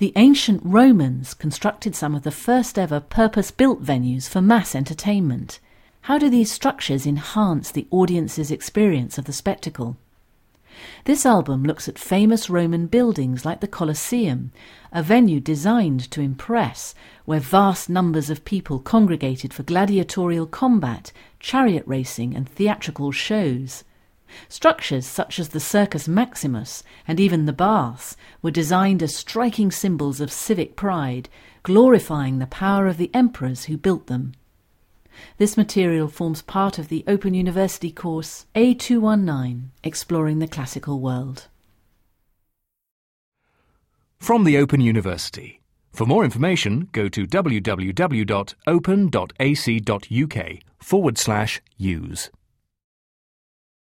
The ancient Romans constructed some of the first ever purpose built venues for mass entertainment. How do these structures enhance the audience's experience of the spectacle? This album looks at famous Roman buildings like the Colosseum, a venue designed to impress, where vast numbers of people congregated for gladiatorial combat, chariot racing, and theatrical shows. Structures such as the Circus Maximus and even the Baths were designed as striking symbols of civic pride, glorifying the power of the emperors who built them. This material forms part of the Open University course A219 Exploring the Classical World. From the Open University. For more information, go to www.open.ac.uk forward slash use.